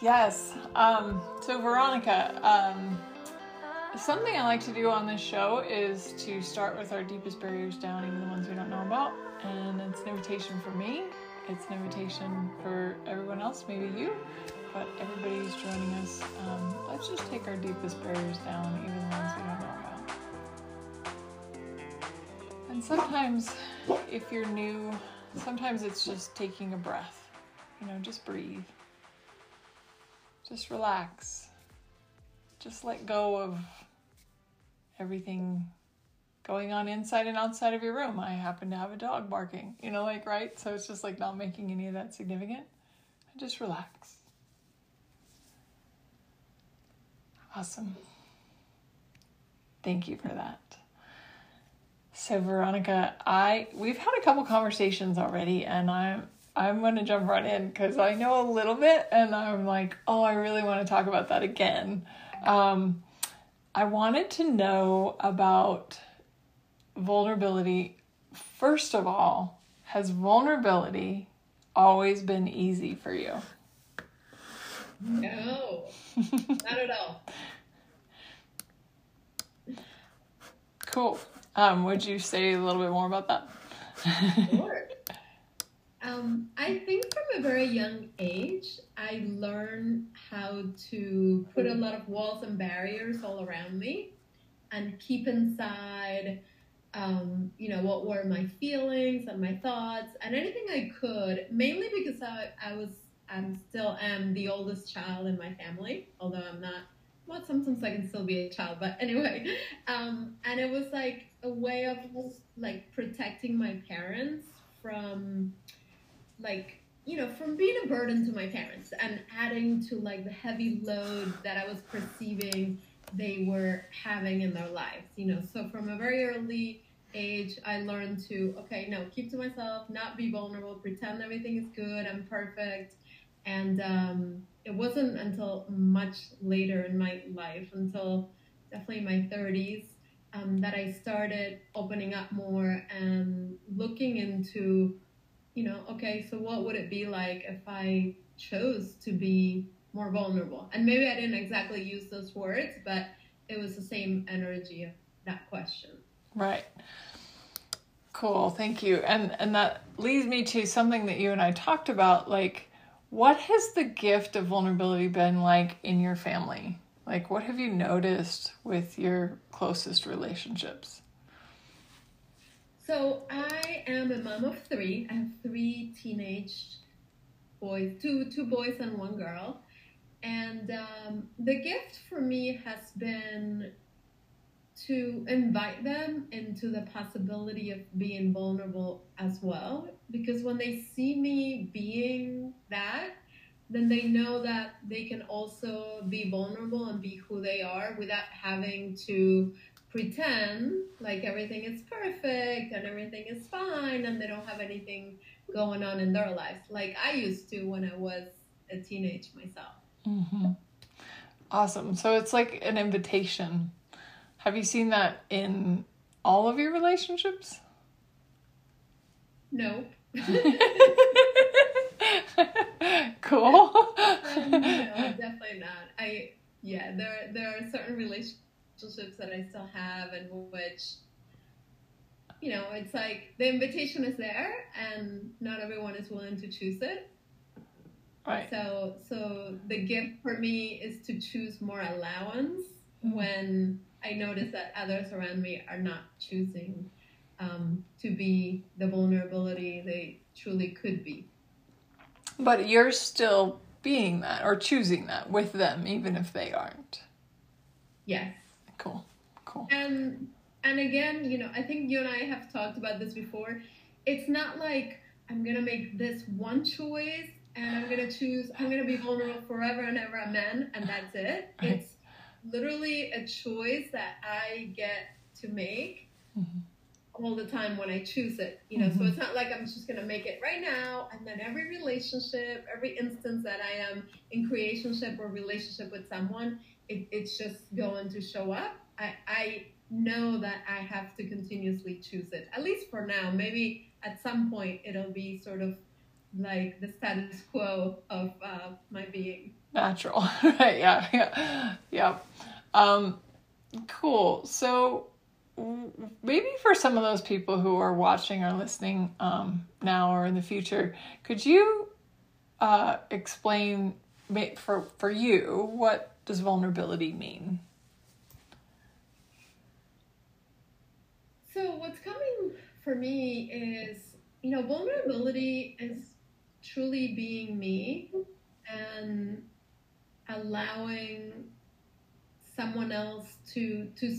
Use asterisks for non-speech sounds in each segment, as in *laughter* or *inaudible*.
Yes. Um, so, Veronica, um, something I like to do on this show is to start with our deepest barriers down, even the ones we don't know about. And it's an invitation for me, it's an invitation for everyone else, maybe you, but everybody who's joining us. Um, let's just take our deepest barriers down, even the ones we don't know about. And sometimes, if you're new, sometimes it's just taking a breath. You know, just breathe. Just relax. Just let go of everything going on inside and outside of your room. I happen to have a dog barking, you know, like, right? So it's just like not making any of that significant. And just relax. Awesome. Thank you for that. So Veronica, I we've had a couple conversations already and I'm I'm going to jump right in because I know a little bit and I'm like, oh, I really want to talk about that again. Um, I wanted to know about vulnerability. First of all, has vulnerability always been easy for you? No, *laughs* not at all. Cool. Um, would you say a little bit more about that? Sure. Um, I think from a very young age, I learned how to put a lot of walls and barriers all around me and keep inside, um, you know, what were my feelings and my thoughts and anything I could, mainly because I, I was, I'm still am the oldest child in my family, although I'm not, well, sometimes I can still be a child, but anyway. *laughs* Um, and it was like a way of like protecting my parents from, like you know from being a burden to my parents and adding to like the heavy load that i was perceiving they were having in their lives you know? So from a very early age i learned to okay no keep to myself not be vulnerable pretend everything is good i'm perfect. And um, it wasn't until much later in my life until definitely my 30s um, that i started opening up more and looking into you know, okay, so what would it be like if I chose to be more vulnerable? And maybe I didn't exactly use those words, but it was the same energy of that question. Right. Cool. Thank you. And and that leads me to something that you and I talked about like what has the gift of vulnerability been like in your family? Like what have you noticed with your closest relationships? So I am a mom of three. I have three teenage boys, two two boys and one girl. And um, the gift for me has been to invite them into the possibility of being vulnerable as well. Because when they see me being that, then they know that they can also be vulnerable and be who they are without having to pretend like everything is perfect and everything is fine and they don't have anything going on in their lives like I used to when I was a teenage myself. Mm-hmm. Awesome. So it's like an invitation. Have you seen that in all of your relationships? No. *laughs* cool. *laughs* um, no, definitely not. I yeah, there there are certain relationships relationships that I still have and which you know, it's like the invitation is there and not everyone is willing to choose it. Right. So so the gift for me is to choose more allowance mm-hmm. when I notice that others around me are not choosing um, to be the vulnerability they truly could be. But you're still being that or choosing that with them, even if they aren't. Yes. Cool. Cool. And and again, you know, I think you and I have talked about this before. It's not like I'm gonna make this one choice and I'm gonna choose I'm gonna be vulnerable forever and ever amen and that's it. *laughs* Right. It's literally a choice that I get to make mm-hmm. All the time when I choose it. You know, mm-hmm. so it's not like I'm just gonna make it right now and then every relationship, every instance that I am in creationship or relationship with someone, it, it's just going to show up. I, I know that I have to continuously choose it, at least for now. Maybe at some point it'll be sort of like the status quo of uh, my being. Natural, *laughs* right? Yeah, yeah, yeah. Um, cool. So maybe for some of those people who are watching or listening um, now or in the future, could you uh, explain for for you what does vulnerability mean? So what's coming for me is, you know, vulnerability is truly being me and allowing someone else to to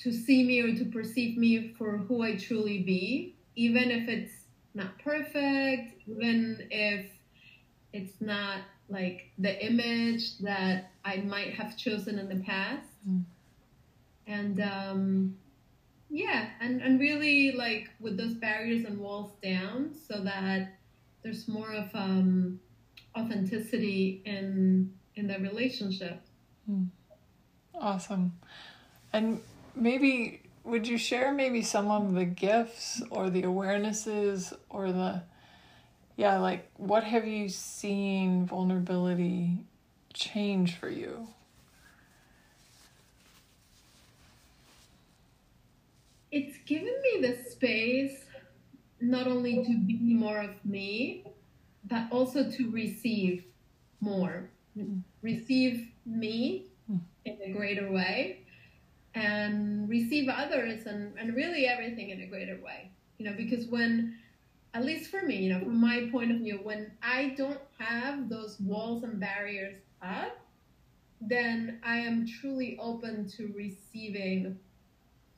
to see me or to perceive me for who I truly be, even if it's not perfect, even if it's not like the image that I might have chosen in the past. Mm. And um, yeah, and, and really like with those barriers and walls down so that there's more of um, authenticity in in the relationship. Mm. Awesome. And maybe would you share maybe some of the gifts or the awarenesses or the yeah like what have you seen vulnerability change for you? It's given me the space not only to be more of me but also to receive more. Mm. receive me in a greater way and receive others and, and really everything in a greater way. You know, because when, at least for me, you know, from my point of view, when I don't have those walls and barriers up, then I am truly open to receiving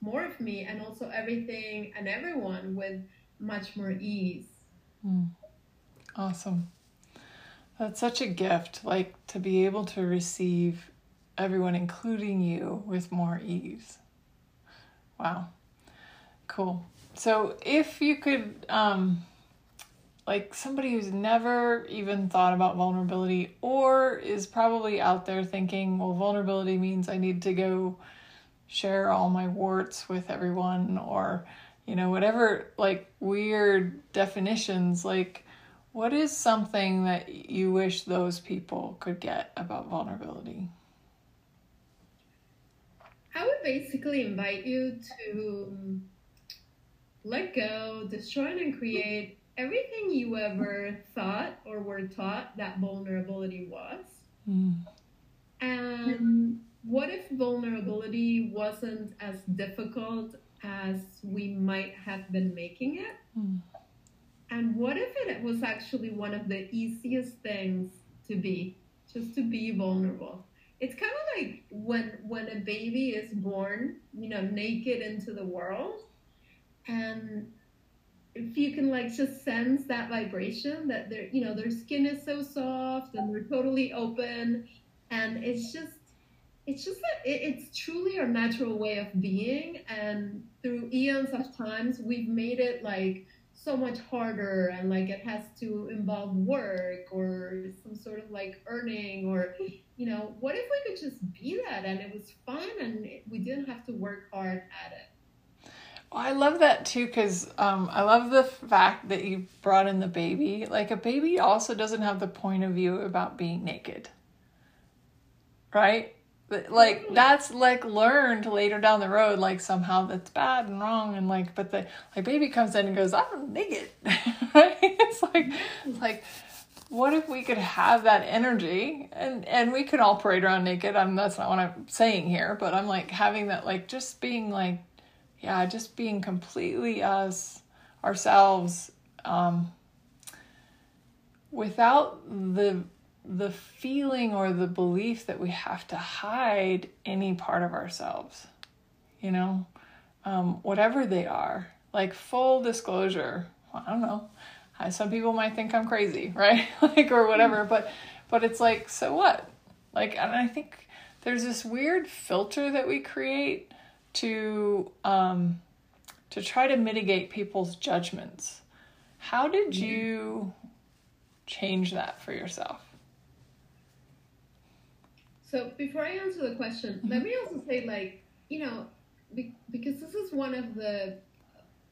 more of me and also everything and everyone with much more ease. Mm. Awesome. That's such a gift, like to be able to receive everyone, including you, with more ease. Wow. Cool. So if you could, um, like somebody who's never even thought about vulnerability or is probably out there thinking, well, vulnerability means I need to go share all my warts with everyone or, you know, whatever like weird definitions, like, what is something that you wish those people could get about vulnerability? I would basically invite you to let go, destroy and create everything you ever thought or were taught that vulnerability was. Mm. And what if vulnerability wasn't as difficult as we might have been making it? Mm. And what if it was actually one of the easiest things to be, just to be vulnerable? It's kind of like when when a baby is born, you know, naked into the world, and if you can like just sense that vibration that their you know their skin is so soft and they're totally open, and it's just it's just that it, it's truly our natural way of being, and through eons of times we've made it like so much harder and like it has to involve work or some sort of like earning or you know what if we could just be that and it was fun and we didn't have to work hard at it well, I love that too because um, I love the fact that you brought in the baby. Like a baby also doesn't have the point of view about being naked, right? Like that's like learned later down the road like somehow that's bad and wrong and like but the like baby comes in and goes i'm naked *laughs* it's like it's like what if we could have that energy? And and we could all parade around naked. I'm that's not what i'm saying here but i'm like having that like just being like yeah just being completely us ourselves um without the the feeling or the belief that we have to hide any part of ourselves, you know, um, whatever they are, like full disclosure. Well, I don't know. Some people might think I'm crazy, *laughs* right? like, or whatever, but, but it's like, so what? Like, and I think there's this weird filter that we create to, um, to try to mitigate people's judgments. How did mm-hmm. you change that for yourself? So before I answer the question, mm-hmm. let me also say, like, you know, be- because this is one of the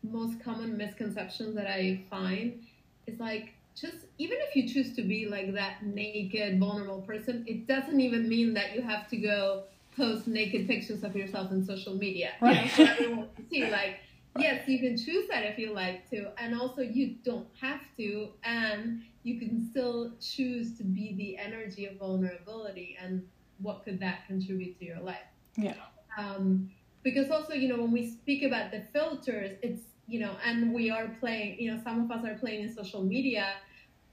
most common misconceptions that I find is like just even if you choose to be like that naked, vulnerable person, it doesn't even mean that you have to go post naked pictures of yourself on social media. Right. You know, for everyone to see. Like, yes, you can choose that if you like to, and also you don't have to, and you can still choose to be the energy of vulnerability. And what could that contribute to your life? Yeah. Um, because also, you know, when we speak about the filters, it's you know, and we are playing, you know, some of us are playing in social media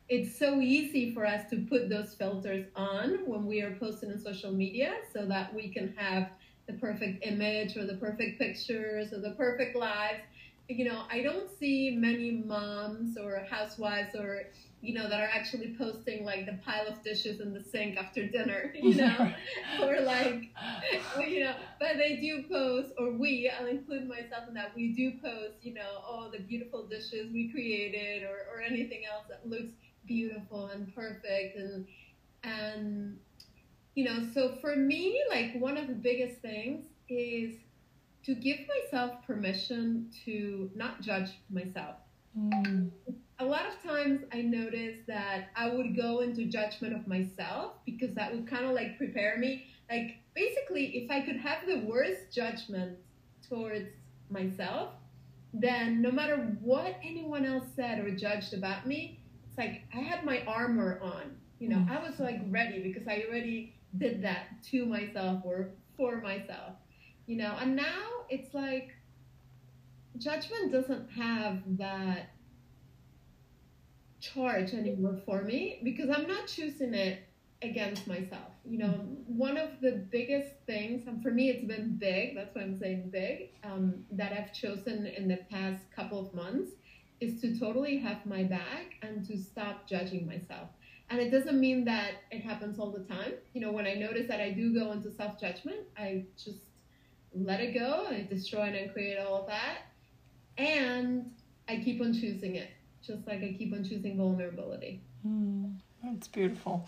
it's so easy for us to put those filters on when we are posting on social media so that we can have the perfect image or the perfect pictures or the perfect lives. You know, I don't see many moms or housewives or you know that are actually posting like the pile of dishes in the sink after dinner, *laughs* you know, *laughs* or like *laughs* you know, but they do post, or we, I'll include myself in that. We do post, you know, all the beautiful dishes we created, or or anything else that looks beautiful and perfect and and you know so for me like one of the biggest things is to give myself permission to not judge myself mm. a lot of times i noticed that i would go into judgment of myself because that would kind of like prepare me like basically if i could have the worst judgment towards myself then no matter what anyone else said or judged about me it's like I had my armor on. You know, mm. I was like ready because I already did that to myself or for myself. You know, and now it's like judgment doesn't have that charge anymore for me because I'm not choosing it against myself. You know, mm. one of the biggest things, and for me it's been big, that's why I'm saying big, um, that I've chosen in the past couple of months is to totally have my back and to stop judging myself. And it doesn't mean that it happens all the time. You know, when I notice that I do go into self judgment, I just let it go and I destroy and uncreate all of that. And I keep on choosing it, just like I keep on choosing vulnerability. Mm, that's beautiful.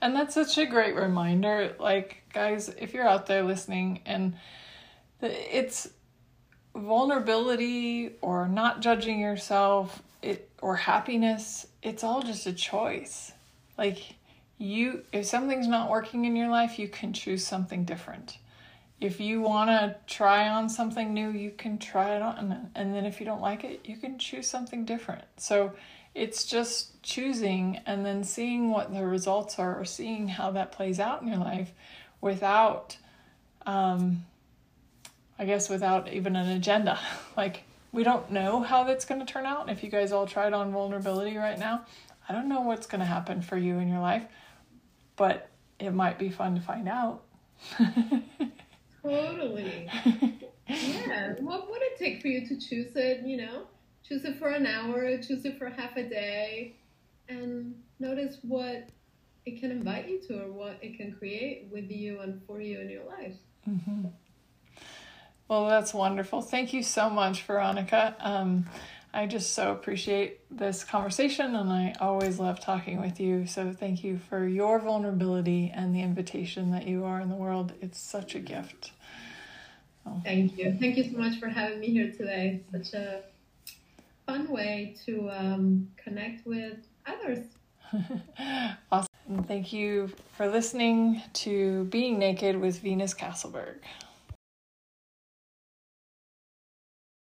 And that's such a great reminder. Like, guys, if you're out there listening and it's vulnerability or not judging yourself it or happiness it's all just a choice like you if something's not working in your life you can choose something different if you want to try on something new you can try it on and then if you don't like it you can choose something different so it's just choosing and then seeing what the results are or seeing how that plays out in your life without um, I guess without even an agenda. *laughs* like, we don't know how that's going to turn out. If you guys all tried on vulnerability right now, I don't know what's going to happen for you in your life, but it might be fun to find out. *laughs* totally. yeah. What would it take for you to choose it, you know? Choose it for an hour, choose it for half a day, and notice what it can invite you to or what it can create with you and for you in your life. Mm-hmm. Well, that's wonderful. Thank you so much, Veronica. Um, I just so appreciate this conversation and I always love talking with you. So, thank you for your vulnerability and the invitation that you are in the world. It's such a gift. Oh. Thank you. Thank you so much for having me here today. Such a fun way to um, connect with others. *laughs* awesome. Thank you for listening to Being Naked with Venus Castleberg.